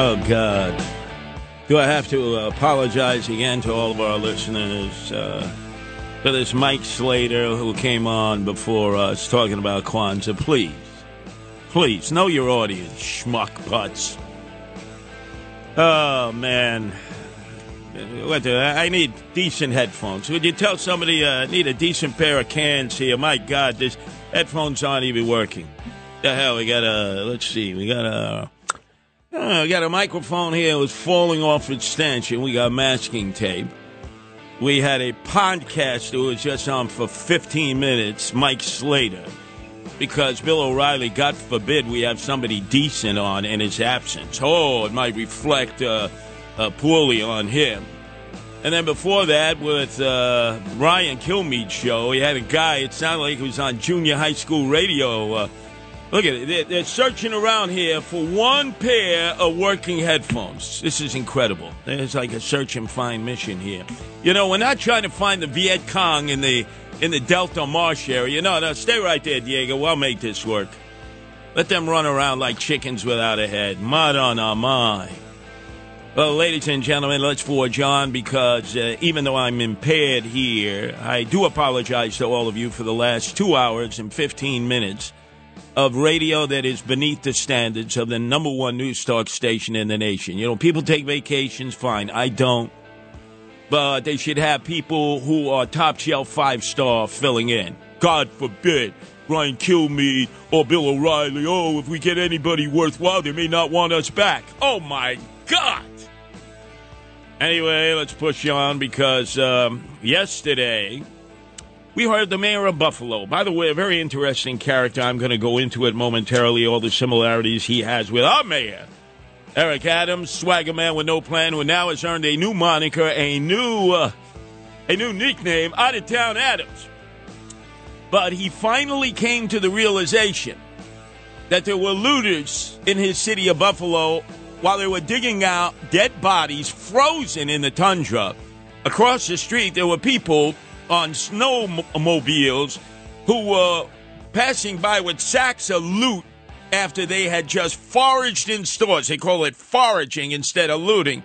Oh, God. Do I have to apologize again to all of our listeners uh, this Mike Slater who came on before us talking about Kwanzaa? Please, please, know your audience, schmuck butts. Oh, man. What the, I need decent headphones. Would you tell somebody uh, I need a decent pair of cans here? My God, this headphones aren't even working. The hell, we got a, let's see, we got a. Uh, we got a microphone here. It was falling off its stanchion. We got masking tape. We had a podcast who was just on for 15 minutes, Mike Slater, because Bill O'Reilly, God forbid, we have somebody decent on in his absence. Oh, it might reflect uh, uh, poorly on him. And then before that, with uh, Ryan Kilmeade's show, he had a guy, it sounded like he was on junior high school radio. Look at it. They're, they're searching around here for one pair of working headphones. This is incredible. It's like a search and find mission here. You know, we're not trying to find the Viet Cong in the in the Delta Marsh area. No, no, stay right there, Diego. We'll make this work. Let them run around like chickens without a head. Mud on our mind. Well, ladies and gentlemen, let's forge on because uh, even though I'm impaired here, I do apologize to all of you for the last two hours and 15 minutes of radio that is beneath the standards of the number one news talk station in the nation. You know, people take vacations, fine. I don't. But they should have people who are top shelf five star filling in. God forbid Ryan Kilmeade or Bill O'Reilly. Oh, if we get anybody worthwhile, they may not want us back. Oh my God. Anyway, let's push on because um, yesterday we heard the mayor of Buffalo. By the way, a very interesting character. I'm going to go into it momentarily, all the similarities he has with our mayor. Eric Adams, swagger man with no plan, who now has earned a new moniker, a new, uh, a new nickname, Out of Town Adams. But he finally came to the realization that there were looters in his city of Buffalo while they were digging out dead bodies frozen in the tundra. Across the street, there were people on snowmobiles who were passing by with sacks of loot after they had just foraged in stores. They call it foraging instead of looting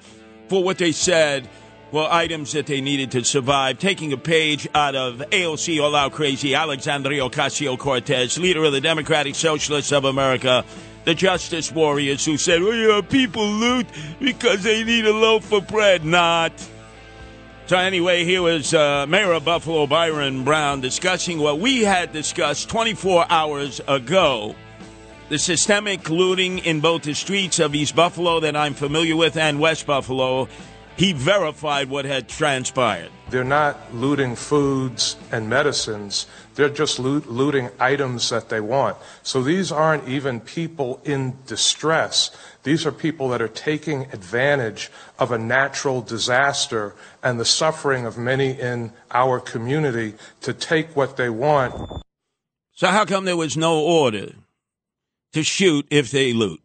for what they said were items that they needed to survive. Taking a page out of AOC All Out Crazy, Alexandria Ocasio Cortez, leader of the Democratic Socialists of America, the Justice Warriors, who said, well, yeah, people loot because they need a loaf of bread. Not. So anyway, here was uh, Mayor of Buffalo Byron Brown discussing what we had discussed 24 hours ago. The systemic looting in both the streets of East Buffalo that I'm familiar with and West Buffalo. He verified what had transpired. They're not looting foods and medicines. They're just loot, looting items that they want. So these aren't even people in distress. These are people that are taking advantage of a natural disaster and the suffering of many in our community to take what they want. So how come there was no order to shoot if they loot?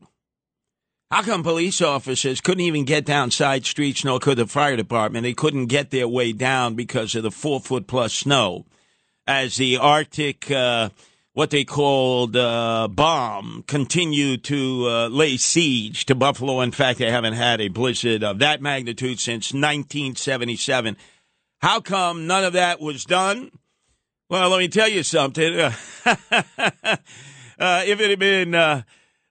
How come police officers couldn't even get down side streets, nor could the fire department? They couldn't get their way down because of the four foot plus snow. As the Arctic, uh, what they called uh, bomb, continued to uh, lay siege to Buffalo. In fact, they haven't had a blizzard of that magnitude since 1977. How come none of that was done? Well, let me tell you something. Uh, if it had been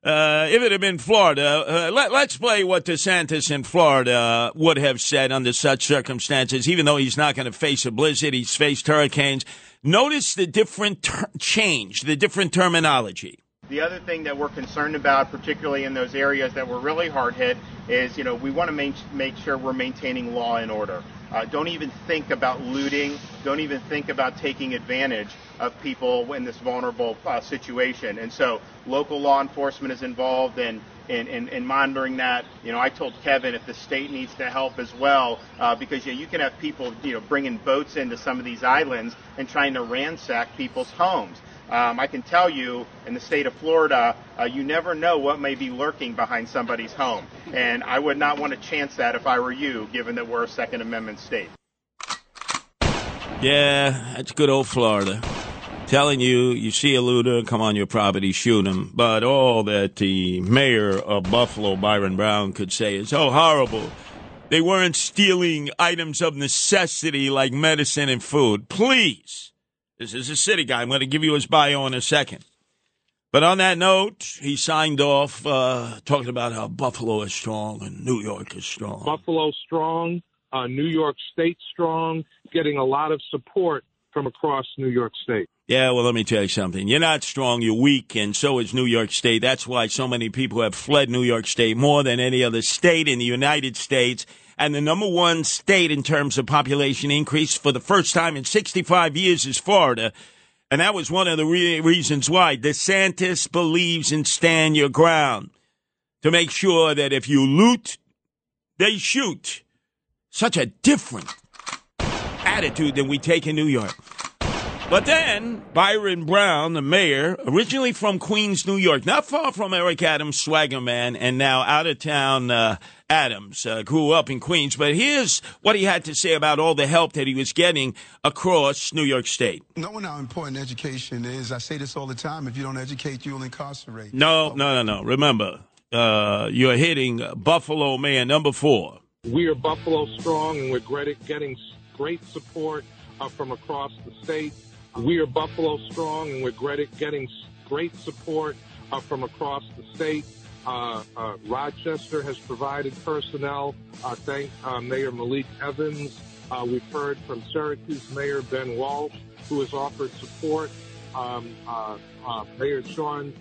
uh, uh, if it had been Florida, uh, let, us play what DeSantis in Florida would have said under such circumstances. Even though he's not going to face a blizzard, he's faced hurricanes. Notice the different ter- change, the different terminology. The other thing that we're concerned about, particularly in those areas that were really hard hit, is you know we want to make sure we're maintaining law and order. Uh, don't even think about looting. Don't even think about taking advantage of people in this vulnerable uh, situation. And so local law enforcement is involved in, in, in, in, monitoring that. You know, I told Kevin if the state needs to help as well, uh, because you, know, you can have people, you know, bringing boats into some of these islands and trying to ransack people's homes. Um, I can tell you, in the state of Florida, uh, you never know what may be lurking behind somebody's home. And I would not want to chance that if I were you, given that we're a Second Amendment state. Yeah, that's good old Florida. Telling you, you see a looter, come on your property, shoot him. But all that the mayor of Buffalo, Byron Brown, could say is, oh, horrible. They weren't stealing items of necessity like medicine and food. Please this is a city guy. I'm going to give you his bio in a second. But on that note, he signed off uh, talking about how Buffalo is strong and New York is strong. Buffalo strong, uh, New York State strong, getting a lot of support from across New York State. Yeah, well, let me tell you something. You're not strong, you're weak, and so is New York State. That's why so many people have fled New York State more than any other state in the United States and the number one state in terms of population increase for the first time in 65 years is Florida. And that was one of the re- reasons why DeSantis believes in stand your ground to make sure that if you loot, they shoot. Such a different attitude than we take in New York. But then Byron Brown, the mayor, originally from Queens, New York, not far from Eric Adams, swagger man, and now out of town uh, Adams uh, grew up in Queens, but here's what he had to say about all the help that he was getting across New York State. Knowing how important education is, I say this all the time: if you don't educate, you'll incarcerate. No, no, no, no. Remember, uh, you're hitting Buffalo man number four. We are Buffalo strong, and we're getting great support uh, from across the state. We are Buffalo strong, and we're getting great support uh, from across the state. Uh, uh, Rochester has provided personnel. Uh, thank uh, Mayor Malik Evans. Uh, we've heard from Syracuse Mayor Ben Walsh, who has offered support. Um, uh, Mayor Shawn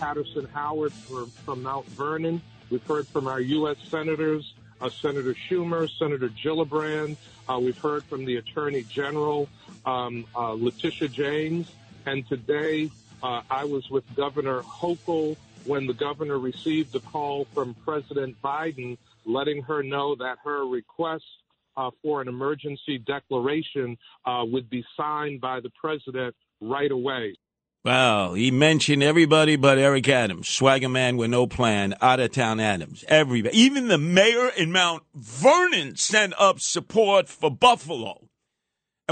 Patterson Howard for, from Mount Vernon. We've heard from our U.S. senators, Senator Schumer, Senator Gillibrand. we've heard from the Attorney General, um, Letitia James. And today, I was with Governor Hochul when the governor received a call from President Biden letting her know that her request uh, for an emergency declaration uh, would be signed by the president right away. Wow, he mentioned everybody but Eric Adams, swagger man with no plan, out of town Adams. Everybody, even the mayor in Mount Vernon sent up support for Buffalo.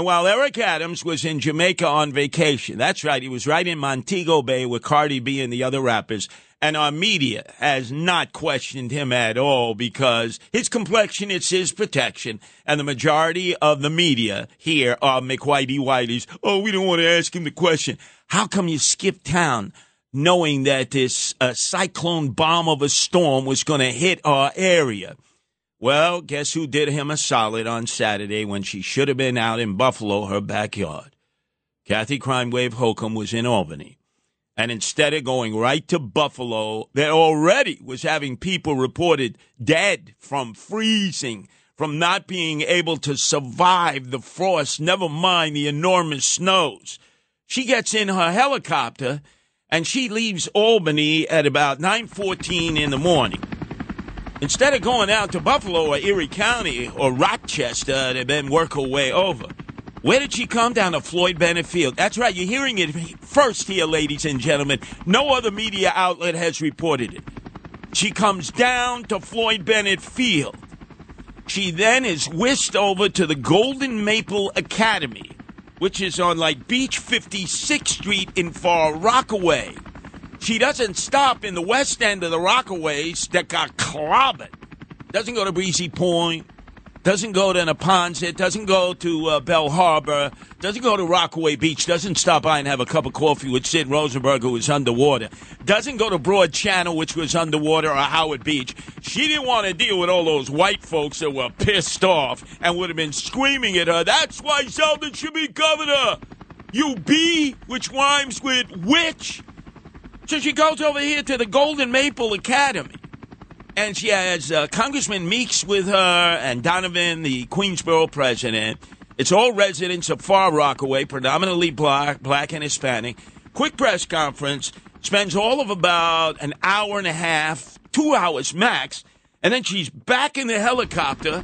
And while Eric Adams was in Jamaica on vacation, that's right, he was right in Montego Bay with Cardi B and the other rappers. And our media has not questioned him at all because his complexion is his protection. And the majority of the media here are McWhitey Whiteys. Oh, we don't want to ask him the question. How come you skip town knowing that this uh, cyclone bomb of a storm was going to hit our area? Well, guess who did him a solid on Saturday when she should have been out in Buffalo, her backyard? Kathy Crime Wave Hochul was in Albany. And instead of going right to Buffalo, that already was having people reported dead from freezing, from not being able to survive the frost, never mind the enormous snows. She gets in her helicopter and she leaves Albany at about 9:14 in the morning. Instead of going out to Buffalo or Erie County or Rochester and then work her way over, where did she come down to Floyd Bennett Field? That's right, you're hearing it first here, ladies and gentlemen. No other media outlet has reported it. She comes down to Floyd Bennett Field. She then is whisked over to the Goldie Maple Academy, which is on like Beach 56th Street in Far Rockaway. She doesn't stop in the west end of the Rockaways that got clobbered. Doesn't go to Breezy Point. Doesn't go to Neponsit. Doesn't go to uh, Belle Harbor. Doesn't go to Rockaway Beach. Doesn't stop by and have a cup of coffee with Sid Rosenberg, who was underwater. Doesn't go to Broad Channel, which was underwater, or Howard Beach. She didn't want to deal with all those white folks that were pissed off and would have been screaming at her. That's why Zeldin should be governor. You be, which rhymes with which. So she goes over here to the Goldie Maple Academy. And she has uh, Congressman Meeks with her and Donovan, the Queensboro president. It's all residents of Far Rockaway, predominantly black, black and Hispanic. Quick press conference spends all of about an hour and a half, two hours max, and then she's back in the helicopter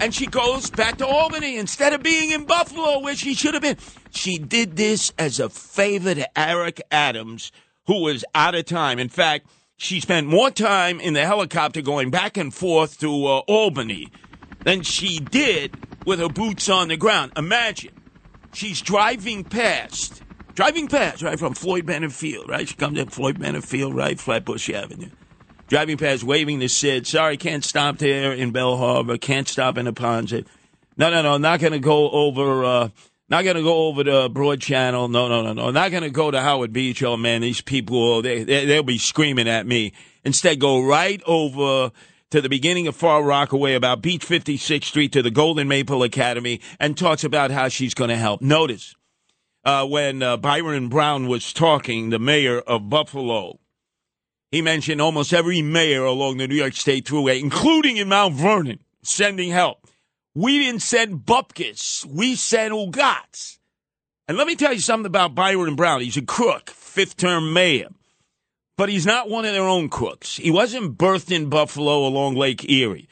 and she goes back to Albany instead of being in Buffalo where she should have been. She did this as a favor to Eric Adams, who was out of time. In fact, she spent more time in the helicopter going back and forth to uh, Albany than she did with her boots on the ground. Imagine she's driving past, driving past, right from Floyd Bennett Field, right? She comes in Floyd Bennett Field, right, Flatbush Avenue. Driving past, waving to Sid. Sorry, can't stop there in Belle Harbor. Can't stop in Neponsit. No, no, no, not going to go over. Uh, not going to go over to Broad Channel. No, no, no, no. Not going to go to Howard Beach. Oh, man, these people, they, they, they'll be screaming at me. Instead, go right over to the beginning of Far Rockaway, about Beach 56th Street to the Goldie Maple Academy, and talks about how she's going to help. Notice uh, when uh, Byron Brown was talking, the mayor of Buffalo, he mentioned almost every mayor along the New York State Thruway, including in Mount Vernon, sending help. We didn't send bupkis. We sent Ugats. And let me tell you something about Byron Brown. He's a crook, fifth term mayor. But he's not one of their own crooks. He wasn't birthed in Buffalo along Lake Erie.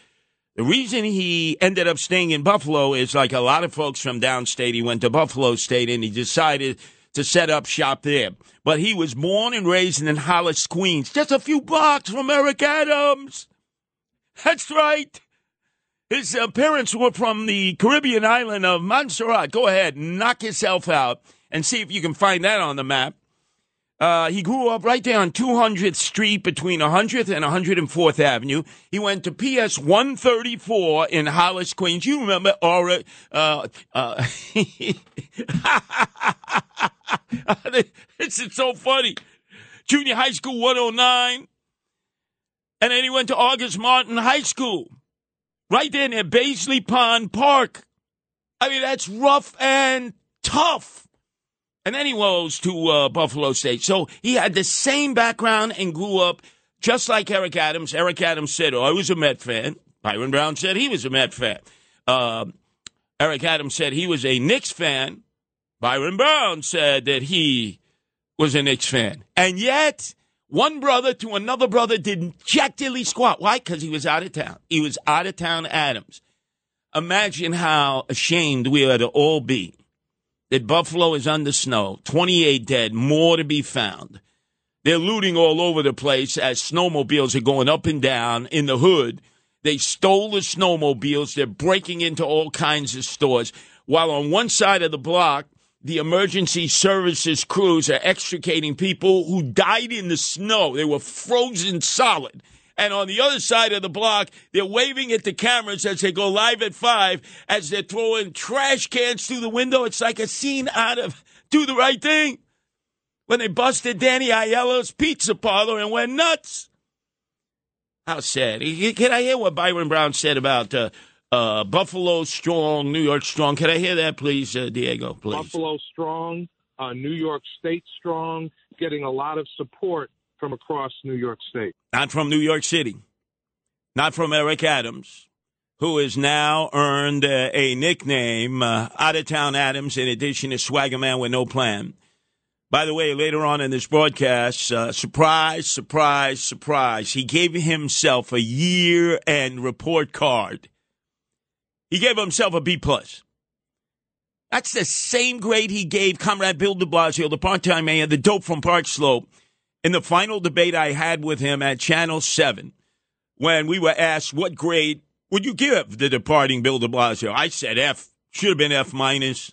The reason he ended up staying in Buffalo is like a lot of folks from downstate. He went to Buffalo State and he decided to set up shop there. But he was born and raised in Hollis, Queens, just a few blocks from Eric Adams. That's right. His uh, parents were from the Caribbean island of Montserrat. Go ahead, knock yourself out and see if you can find that on the map. Uh, he grew up right there on 200th Street between 100th and 104th Avenue. He went to PS 134 in Hollis, Queens. You remember Aura? Uh, uh, it's, so funny. Junior High School 109. And then he went to August Martin High School right there near Baisley Pond Park. I mean, that's rough and tough. And then he goes to uh, Buffalo State. So he had the same background and grew up just like Eric Adams. Eric Adams said, oh, I was a Met fan. Byron Brown said he was a Met fan. Uh, Eric Adams said he was a Knicks fan. Byron Brown said that he was a Knicks fan. And yet, one brother to another brother didn't jack squat. Why? Because he was out of town. He was out of town Adams. Imagine how ashamed we are to all be that Buffalo is under snow, 28 dead, more to be found. They're looting all over the place as snowmobiles are going up and down in the hood. They stole the snowmobiles. They're breaking into all kinds of stores. While on one side of the block, the emergency services crews are extricating people who died in the snow. They were frozen solid. And on the other side of the block, they're waving at the cameras as they go live at five, as they're throwing trash cans through the window. It's like a scene out of Do the Right Thing when they busted Danny Aiello's pizza parlor and went nuts. How sad. Can I hear what Byron Brown said about uh, uh, Buffalo strong, New York strong. Can I hear that, please, uh, Diego? Please. Buffalo strong, uh, New York State strong, getting a lot of support from across New York State. Not from New York City. Not from Eric Adams, who has now earned uh, a nickname, uh, Out of Town Adams, in addition to Swagger Man with No Plan. By the way, later on in this broadcast, uh, surprise, surprise, surprise, he gave himself a year end report card he gave himself a B plus. That's the same grade he gave Comrade Bill de Blasio, the part-time mayor, the dope from Park Slope, in the final debate I had with him at Channel 7 when we were asked what grade would you give the departing Bill de Blasio? I said F, should have been F minus.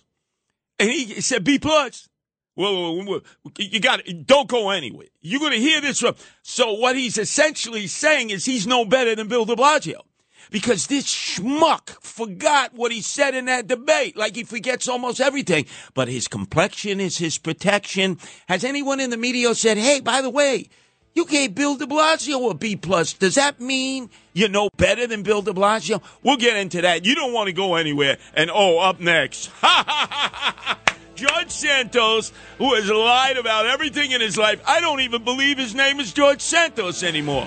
And he said B plus. Well, you got it. Don't go anywhere. You're going to hear this from. So what he's essentially saying is he's no better than Bill de Blasio because this schmuck forgot what he said in that debate. Like he forgets almost everything. But his complexion is his protection. Has anyone in the media said, hey, by the way, you gave Bill de Blasio a B plus. Does that mean you know better than Bill de Blasio? We'll get into that. You don't want to go anywhere. And oh, up next. George Santos, who has lied about everything in his life. I don't even believe his name is George Santos anymore.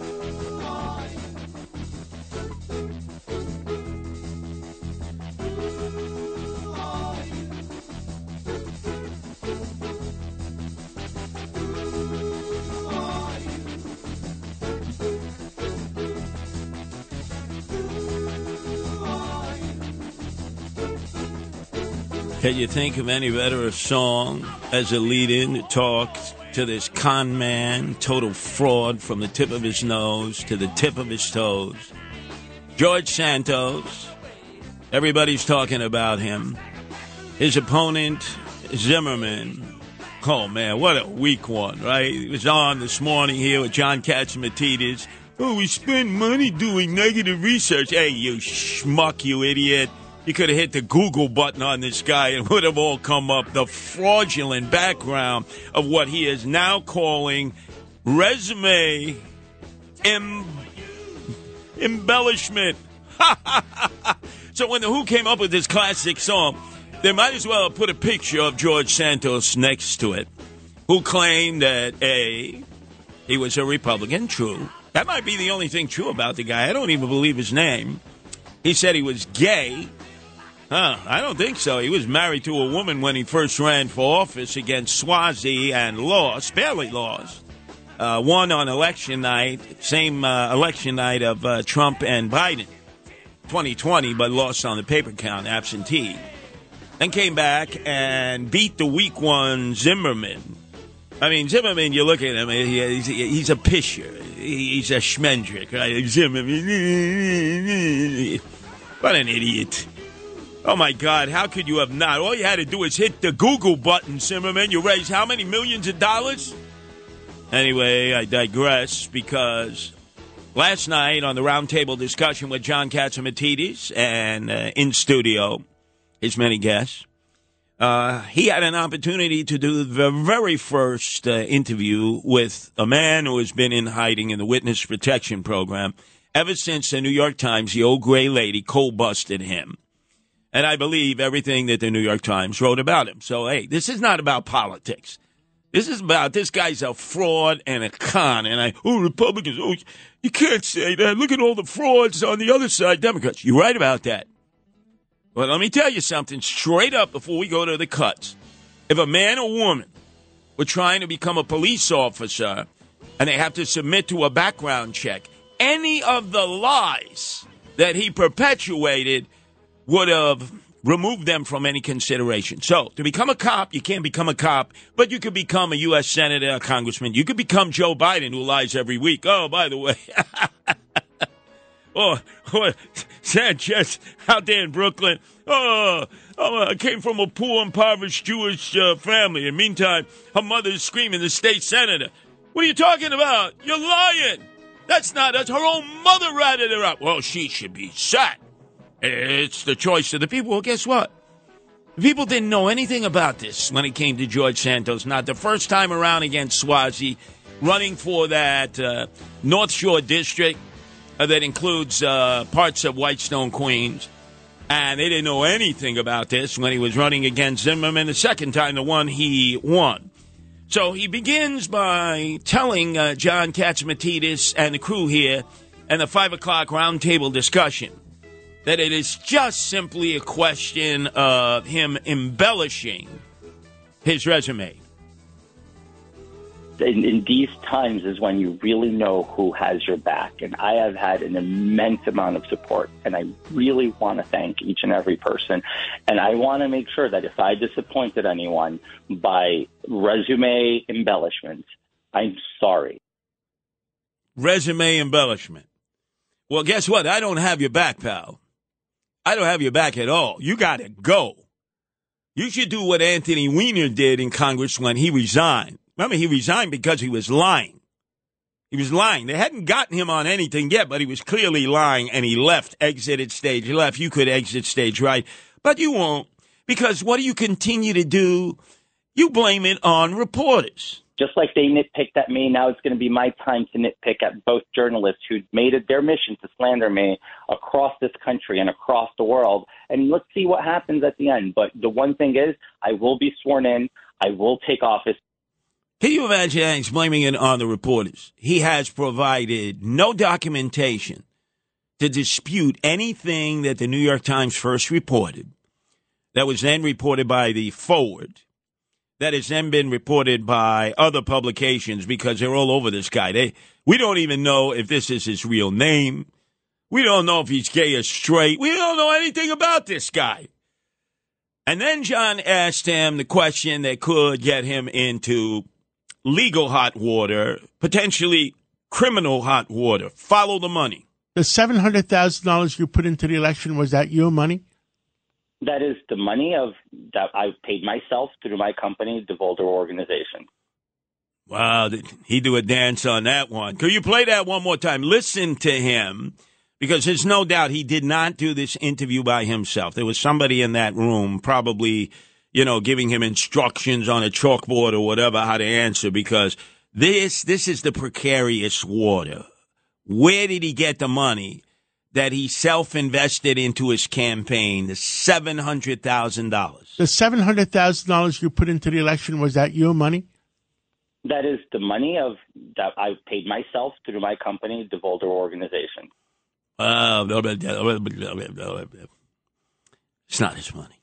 Can you think of any better song as a lead in to talk to this con man, total fraud from the tip of his nose to the tip of his toes? George Santos. Everybody's talking about him. His opponent, Zimmerman. Oh, man, what a weak one, right? He was on this morning here with John Catsimatidis. Oh, we spend money doing negative research. Hey, you schmuck, you idiot. You could have hit the Google button on this guy it would have all come up. The fraudulent background of what he is now calling resume em- embellishment. so when the Who came up with this classic song, they might as well put a picture of George Santos next to it, who claimed that A, he was a Republican, true. That might be the only thing true about the guy. I don't even believe his name. He said he was gay. Huh, I don't think so. He was married to a woman when he first ran for office against Suozzi and lost, barely lost. Uh, won on election night, same uh, election night of uh, Trump and Biden, 2020, but lost on the paper count, absentee. Then came back and beat the weak one, Zimmerman. I mean, Zimmerman, you look at him, he- he's, he's a pisher. He's a schmendrick, right? Zimmerman. What an idiot. Oh my God, how could you have not? All you had to do is hit the Google button, Zimmerman. You raised how many millions of dollars? Anyway, I digress because last night on the roundtable discussion with John Catsimatidis and uh, in studio, his many guests, uh, he had an opportunity to do the very first uh, interview with a man who has been in hiding in the witness protection program ever since the New York Times, the old gray lady, cold busted him. And I believe everything that the New York Times wrote about him. So, hey, this is not about politics. This is about this guy's a fraud and a con. And I, oh, Republicans, oh, you can't say that. Look at all the frauds on the other side, Democrats. You're right about that. But let me tell you something straight up before we go to the cuts. If a man or woman were trying to become a police officer and they have to submit to a background check, any of the lies that he perpetuated would have removed them from any consideration. So, to become a cop, you can't become a cop, but you could become a U.S. Senator, a congressman. You could become Joe Biden, who lies every week. Oh, by the way. or, or Sanchez out there in Brooklyn. Oh, oh, I came from a poor, impoverished Jewish uh, family. And meantime, her mother's screaming, the state senator. What are you talking about? You're lying. That's not us. Her own mother ratted her up. Well, she should be shot. It's the choice of the people. Well, guess what? The people didn't know anything about this when it came to George Santos. Not the first time around against Suozzi. running for that uh, North Shore district uh, that includes uh, parts of Whitestone, Queens. And they didn't know anything about this when he was running against Zimmerman the second time, the one he won. So he begins by telling uh, John Catsimatidis and the crew here and the 5 o'clock roundtable discussion that it is just simply a question of him embellishing his resume. In, in, these times is when you really know who has your back. And I have had an immense amount of support, and I really want to thank each and every person. And I want to make sure that if I disappointed anyone by resume embellishment, I'm sorry. Resume embellishment. Well, guess what? I don't have your back, pal. I don't have your back at all. You got to go. You should do what Anthony Weiner did in Congress when he resigned. Remember, he resigned because he was lying. He was lying. They hadn't gotten him on anything yet, but he was clearly lying, and he left, exited stage left. You could exit stage right, but you won't because what do you continue to do? You blame it on reporters. Just like they nitpicked at me, now it's going to be my time to nitpick at both journalists who made it their mission to slander me across this country and across the world. And let's see what happens at the end. But the one thing is, I will be sworn in. I will take office. Can you imagine he's blaming it on the reporters? He has provided no documentation to dispute anything that the New York Times first reported, that was then reported by the Forward, that has then been reported by other publications because they're all over this guy. They, we don't even know if this is his real name. We don't know if he's gay or straight. We don't know anything about this guy. And then John asked him the question that could get him into legal hot water, potentially criminal hot water. Follow the money. The $700,000 you put into the election, was that your money? That is the money of that I paid myself through my company, the Devolder Organization. Wow, he do a dance on that one. Could you play that one more time? Listen to him, because there's no doubt he did not do this interview by himself. There was somebody in that room, probably, you know, giving him instructions on a chalkboard or whatever how to answer. Because this this is the precarious water. Where did he get the money? That he self invested into his campaign, the seven hundred thousand dollars. The seven hundred thousand dollars you put into the election was that your money? That is the money of that I paid myself through my company, the Devolder Organization. Uh, it's not his money.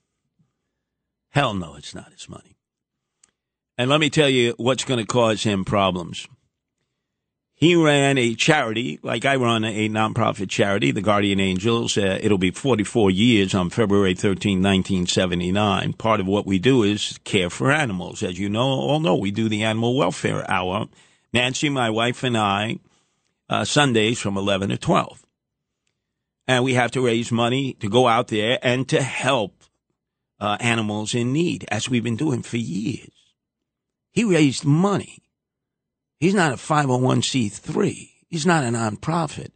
Hell no, it's not his money. And let me tell you what's going to cause him problems. He ran a charity, like I run a nonprofit charity, the Guardian Angels. Uh, it'll be 44 years on February 13, 1979. Part of what we do is care for animals. As you know, all know, we do the Animal Welfare Hour. Nancy, my wife, and I, uh, Sundays from 11 to 12. And we have to raise money to go out there and to help uh, animals in need, as we've been doing for years. He raised money He's not a 501c3. He's not a nonprofit.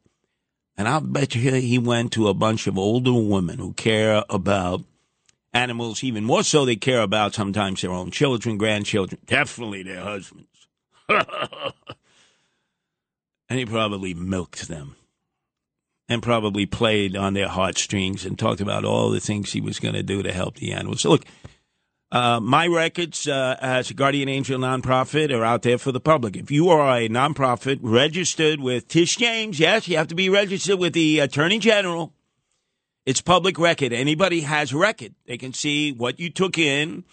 And I'll bet you he went to a bunch of older women who care about animals even more so they care about sometimes their own children, grandchildren, definitely their husbands. and he probably milked them and probably played on their heartstrings and talked about all the things he was going to do to help the animals. So look, uh, my records uh, as a Guardian Angel nonprofit are out there for the public. If you are a nonprofit registered with Tish James, yes, you have to be registered with the Attorney General. It's public record. Anybody has record. They can see what you took in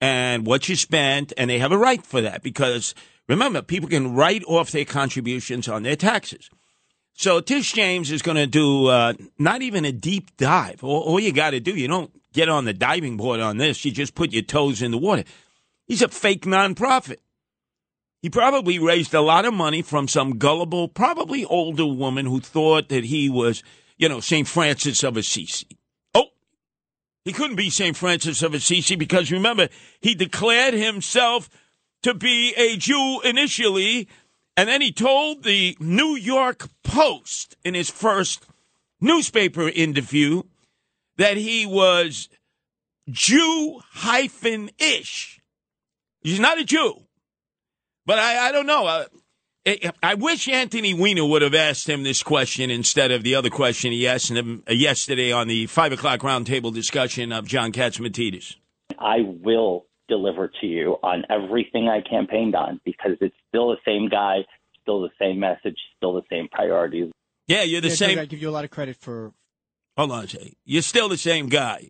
and what you spent, and they have a right for that because remember, people can write off their contributions on their taxes. So Tish James is going to do uh, not even a deep dive. All, all you got to do, you don't get on the diving board on this. You just put your toes in the water. He's a fake nonprofit. He probably raised a lot of money from some gullible, probably older woman who thought that he was, you know, St. Francis of Assisi. Oh, he couldn't be St. Francis of Assisi because remember, he declared himself to be a Jew initially, and then he told the New York Post in his first newspaper interview that he was Jew hyphen ish. He's not a Jew. But I, I don't know. Uh, I I wish Anthony Weiner would have asked him this question instead of the other question he asked him uh, yesterday on the five o'clock roundtable discussion of John Catsimatidis. I will deliver to you on everything I campaigned on because it's still the same guy, still the same message, still the same priorities. Yeah, you're the Yeah, same. George, I give you a lot of credit for. Hold on Jay. You're still the same guy.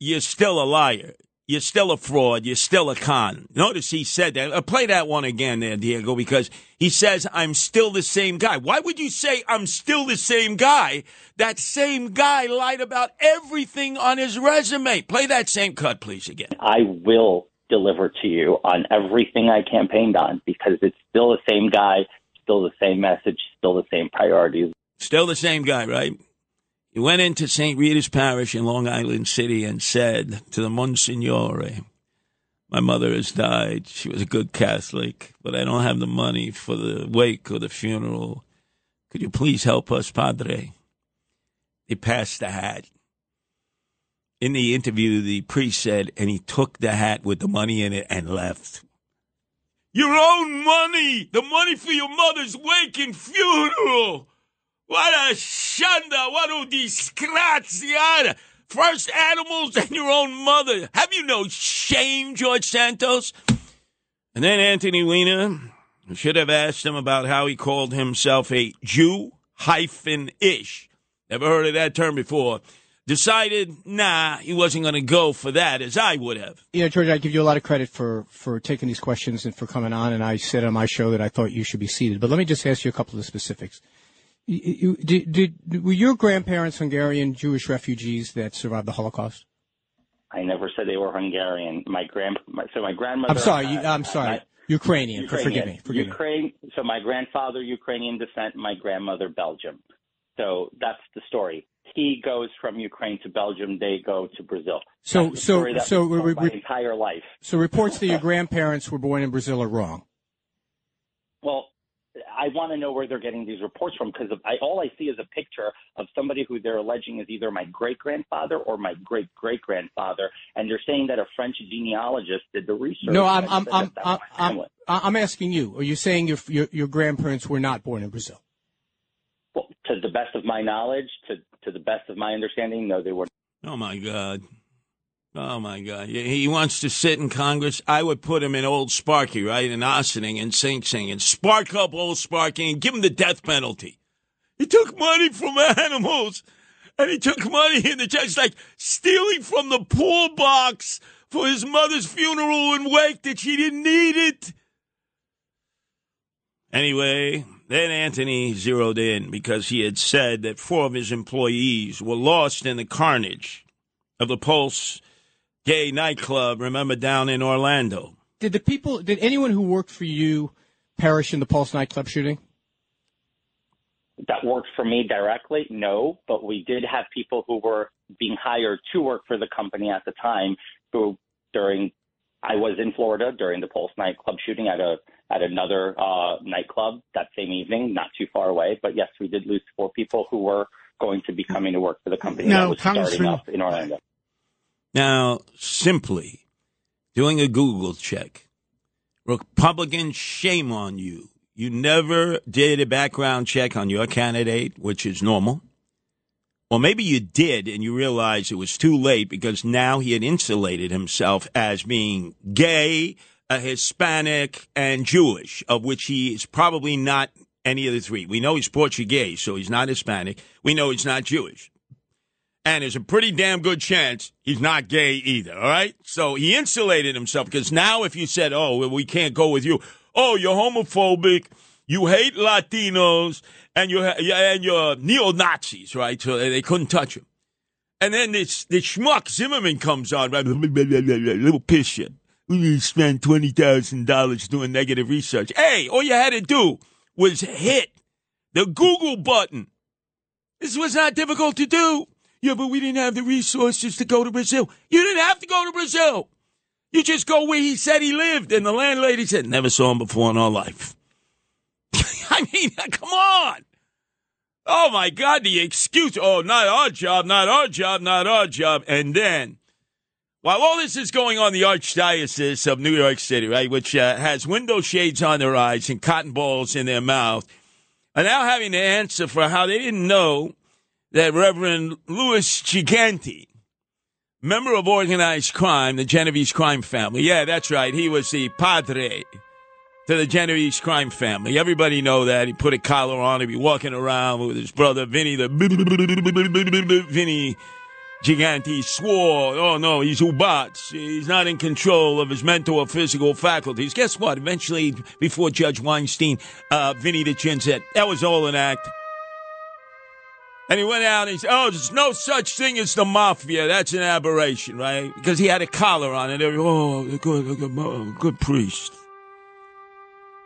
You're still a liar. You're still a fraud. You're still a con. Notice he said that. Uh, play that one again there, Diego, because he says, I'm still the same guy. Why would you say I'm still the same guy? That same guy lied about everything on his resume. Play that same cut, please, again. I will deliver to you on everything I campaigned on because it's still the same guy, still the same message, still the same priorities. Still the same guy, right? He went into St. Rita's Parish in Long Island City and said to the Monsignore, My mother has died. She was a good Catholic, but I don't have the money for the wake or the funeral. Could you please help us, Padre? He passed the hat. In the interview, the priest said, and he took the hat with the money in it and left. Your own money! The money for your mother's wake and funeral! What a shanda! What a disgraziata! First animals and your own mother. Have you no shame, George Santos? And then Anthony Weiner should have asked him about how he called himself a Jew hyphen ish. Never heard of that term before. Decided, nah, he wasn't going to go for that as I would have. You know, George, I give you a lot of credit for, for taking these questions and for coming on. And I said on my show that I thought you should be seated. But let me just ask you a couple of specifics. Did, did, were your grandparents Hungarian Jewish refugees that survived the Holocaust? I never said they were Hungarian. My grand, my, so my grandmother. I'm sorry. Uh, I'm sorry. my- Ukrainian. Ukrainian. Forgive me. Forgive me. Ukraine. So my grandfather Ukrainian descent, my grandmother Belgium. So that's the story. He goes from Ukraine to Belgium. They go to Brazil. So, so, so, was told re- my re- entire life. so reports that your grandparents were born in Brazil are wrong. Well, I want to know where they're getting these reports from because I, all I see is a picture of somebody who they're alleging is either my great grandfather or my great great grandfather, and they're saying that a French genealogist did the research. No, I'm, I'm, I'm, that that I'm, I'm. I'm asking you. Are you saying your, your, your grandparents were not born in Brazil? Well, to the best of my knowledge, to to the best of my understanding, no, they were. Oh my God. Oh my God. He wants to sit in Congress. I would put him in old Sparky, right? In Ossining and Sing Sing and spark up old Sparky and give him the death penalty. He took money from animals and he took money in the chest, like stealing from the poor box for his mother's funeral and wake that she didn't need it. Anyway, then Anthony zeroed in because he had said that four of his employees were lost in the carnage of the Pulse gay nightclub, remember, down in Orlando. Did the people, did anyone who worked for you perish in the Pulse nightclub shooting? That worked for me directly, no, but we did have people who were being hired to work for the company at the time who during I was in Florida during the Pulse nightclub shooting at a at another uh, nightclub that same evening, not too far away. But yes, we did lose four people who were going to be coming to work for the company Now, that was starting up in Orlando. Now, simply doing a Google check, Republican, shame on you. You never did a background check on your candidate, which is normal. Or maybe you did and you realized it was too late because now he had insulated himself as being gay, a Hispanic, and Jewish, of which he is probably not any of the three. We know he's Portuguese, so he's not Hispanic. We know he's not Jewish. And there's a pretty damn good chance he's not gay either, all right? So he insulated himself because now if you said, oh, well, we can't go with you, oh, you're homophobic, you hate Latinos, and you're, and you're neo Nazis, right? So they couldn't touch him. And then this, this schmuck Zimmerman comes on, right? Little piss shit. We spend $20,000 doing negative research. Hey, all you had to do was hit the Google button. This was not difficult to do. Yeah, but we didn't have the resources to go to Brazil. You didn't have to go to Brazil. You just go where he said he lived. And the landlady said, never saw him before in our life. I mean, come on. Oh my God, the excuse. Oh, not our job, not our job, not our job. And then While all this is going on, the Archdiocese of New York City, right, which uh, has window shades on their eyes and cotton balls in their mouth, are now having to answer for how they didn't know that Reverend Louis Gigante, member of organized crime, the Genovese crime family, yeah, that's right, he was the padre to the Genovese crime family. Everybody know that. He put a collar on. He'd be walking around with his brother Vinny, the Vinny Gigante swore, oh no, he's Ubats. He's not in control of his mental or physical faculties. Guess what? Eventually, before Judge Weinstein, uh, Vinny the Chin said, that was all an act. And he went out and he said, oh, there's no such thing as the mafia. That's an aberration, right? Because he had a collar on and it. Oh, good, good, good priest.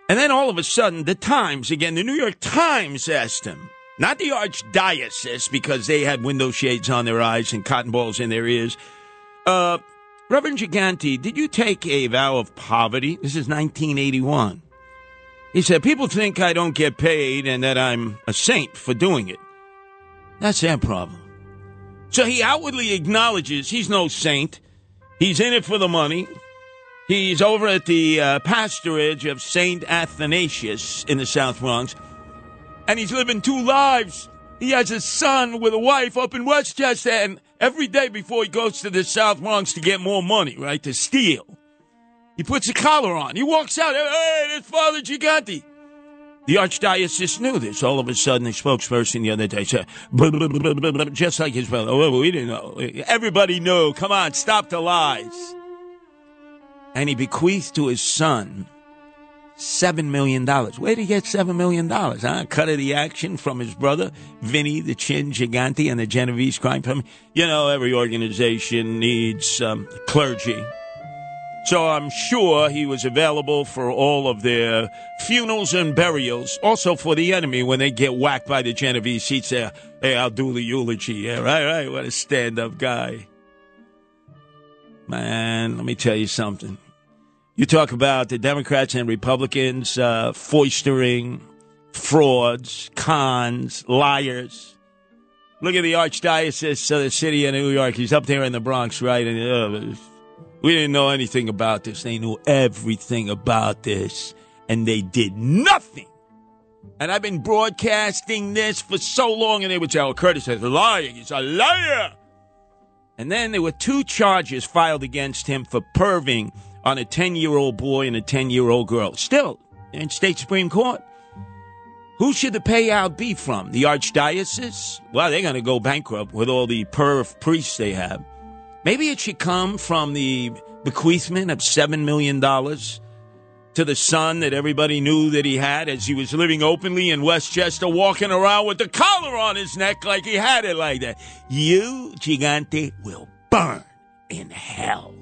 And then all of a sudden, the Times, again, the New York Times asked him, not the archdiocese because they had window shades on their eyes and cotton balls in their ears. Uh, Reverend Gigante, did you take a vow of poverty? This is 1981. He said, People think I don't get paid and that I'm a saint for doing it. That's their problem. So he outwardly acknowledges he's no saint. He's in it for the money. He's over at the uh, pastorage of St. Athanasius in the South Bronx and he's living two lives. He has a son with a wife up in Westchester, and every day before he goes to the South Bronx to get more money, right, to steal, he puts a collar on. He walks out, hey, there's Father Gigante. The archdiocese knew this. All of a sudden, the spokesperson the other day said, blah, blah, blah, just like his brother. Oh, we didn't know. Everybody knew. Come on, stop the lies. And he bequeathed to his son Seven million dollars. Where did he get seven million dollars? Huh? Cut of the action from his brother, Vinny the Chin Gigante and the Genovese crime family. You know, every organization needs um, clergy. So I'm sure he was available for all of their funerals and burials. Also for the enemy when they get whacked by the Genovese. He'd say, hey, I'll do the eulogy. Yeah, right, right. What a stand-up guy. Man, let me tell you something. You talk about the Democrats and Republicans uh, foistering frauds, cons, liars. Look at the Archdiocese of the city of New York. He's up there in the Bronx, right? And uh, we didn't know anything about this. They knew everything about this, and they did nothing. And I've been broadcasting this for so long, and they would say, "Oh, Curtis is lying. He's a liar." And then there were two charges filed against him for perving on a 10 year old boy and a 10 year old girl. Still, in state Supreme Court. Who should the payout be from? The Archdiocese? Well, they're going to go bankrupt with all the perv priests they have. Maybe it should come from the bequeathment of $7 million to the son that everybody knew that he had as he was living openly in Westchester, walking around with the collar on his neck like he had it like that. You, Gigante, will burn in hell.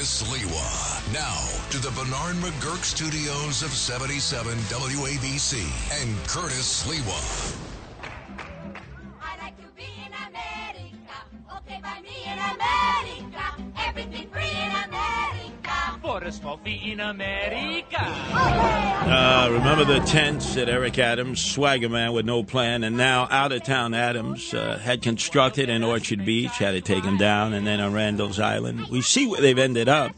Curtis Sliwa. Now to the Bernard McGuirk studios of 77 WABC and Curtis Sliwa. Like to be in America. Okay, by me in America. Everything free in America. For a small fee in America. Uh, remember the tents that Eric Adams, swagger man with no plan, and now out of town Adams uh, had constructed in Orchard Beach, had it taken down, and then on Randall's Island. We see where they've ended up.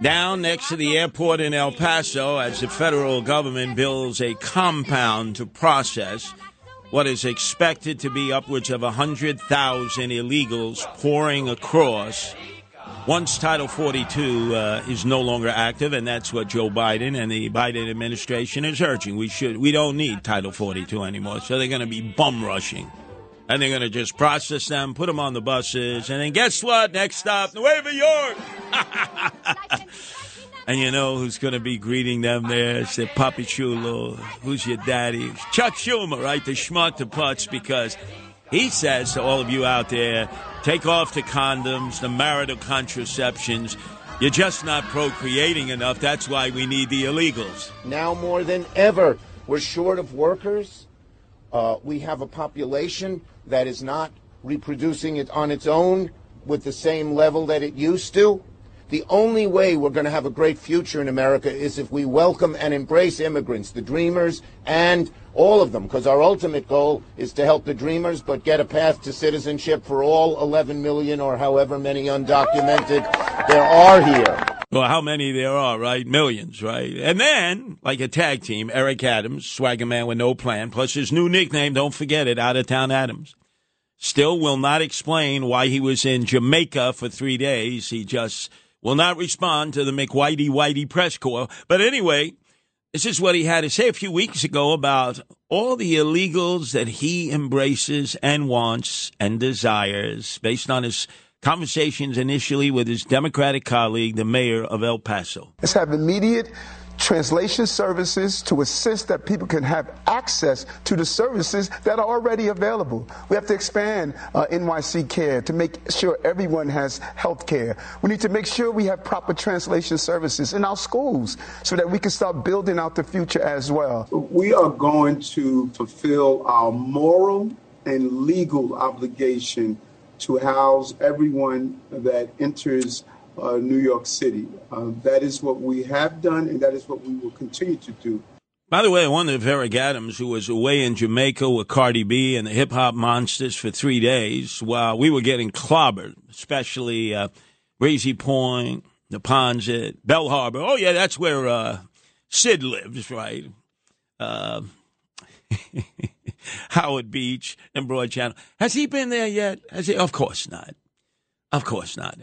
Down next to the airport in El Paso, as the federal government builds a compound to process what is expected to be upwards of 100,000 illegals pouring across once Title 42 uh, is no longer active, and that's what Joe Biden and the Biden administration is urging. We should, we don't need Title 42 anymore. So they're going to be bum rushing, and they're going to just process them, put them on the buses, and then guess what? Next stop, Nueva York. and you know who's going to be greeting them there? It's their Papi Chulo. Who's your daddy? Chuck Schumer, right? The schmuck, the putz, because He says to all of you out there, take off the condoms, the marital contraceptions. You're just not procreating enough. That's why we need the illegals. Now more than ever, we're short of workers. Uh, we have a population that is not reproducing it on its own with the same level that it used to. The only way we're going to have a great future in America is if we welcome and embrace immigrants, the dreamers, and all of them, because our ultimate goal is to help the dreamers, but get a path to citizenship for all 11 million or however many undocumented there are here. Well, how many there are, right? Millions, right? And then, like a tag team, Eric Adams, swagger man with no plan, plus his new nickname, don't forget it, Out of Town Adams. Still will not explain why he was in Jamaica for three days. He just will not respond to the McWhitey Whitey press corps. But anyway, this is what he had to say a few weeks ago about all the illegals that he embraces and wants and desires based on his conversations initially with his Democratic colleague, the mayor of El Paso. Let's have immediate translation services to assist that people can have access to the services that are already available. We have to expand uh, NYC Care to make sure everyone has health care. We need to make sure we have proper translation services in our schools so that we can start building out the future as well. We are going to fulfill our moral and legal obligation to house everyone that enters uh, New York City. Uh, that is what we have done, and that is what we will continue to do. By the way, I wonder if Eric Adams, who was away in Jamaica with Cardi B and the hip hop monsters for three days while we were getting clobbered, especially uh, Breezy Point, the Ponzit, Belle Harbor. Oh, yeah, that's where uh, Sid lives, right? Uh, Howard Beach and Broad Channel. Has he been there yet? Has he? Of course not. Of course not.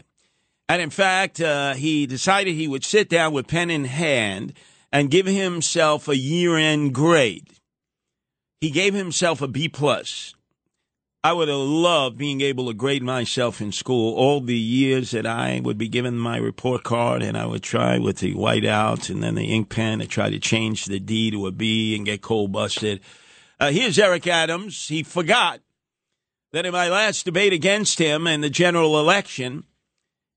And in fact, uh, he decided he would sit down with pen in hand and give himself a year-end grade. He gave himself a B plus. I would have loved being able to grade myself in school all the years that I would be given my report card and I would try with the whiteout and then the ink pen to try to change the D to a B and get cold busted. Uh, here's Eric Adams. He forgot that in my last debate against him in the general election,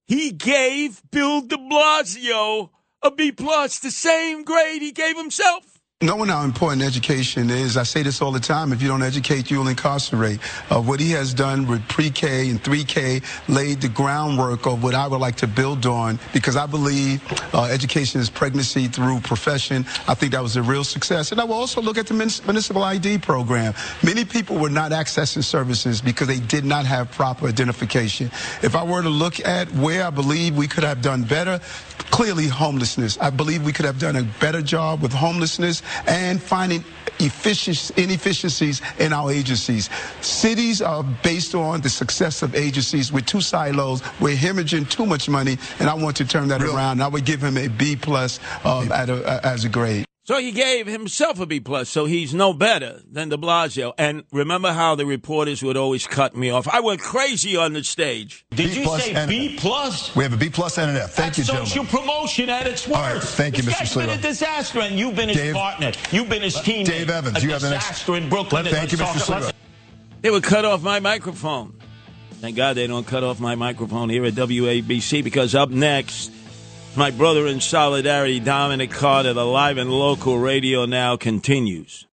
he gave Bill de Blasio a B plus, the same grade he gave himself. Knowing how important education is, I say this all the time. If you don't educate, you'll incarcerate. Uh, what he has done with pre-K and 3K laid the groundwork of what I would like to build on because I believe uh, education is pregnancy through profession. I think that was a real success. And I will also look at the municipal ID program. Many people were not accessing services because they did not have proper identification. If I were to look at where I believe we could have done better, clearly homelessness. I believe we could have done a better job with homelessness and finding inefficiencies in our agencies. Cities are based on the success of agencies with two silos. We're hemorrhaging too much money, and I want to turn that really? around. I would give him a B plus um, a, as a grade. So he gave himself a B plus, so he's no better than De Blasio. And remember how the reporters would always cut me off? I went crazy on the stage. Did B you say B plus? We have a B plus and an F. Thank That's you, social gentlemen. promotion at its worst. All right, thank you, this Mr. guy's Sliwa. been a disaster, and you've been his Dave, partner. You've been his teammate. Dave Evans, a you have the next. disaster in Brooklyn. Thank you, Mr. Sliwa. They would cut off my microphone. Thank God they don't cut off my microphone here at WABC because up next, my brother in solidarity, Dominic Carter, the live and local radio now continues.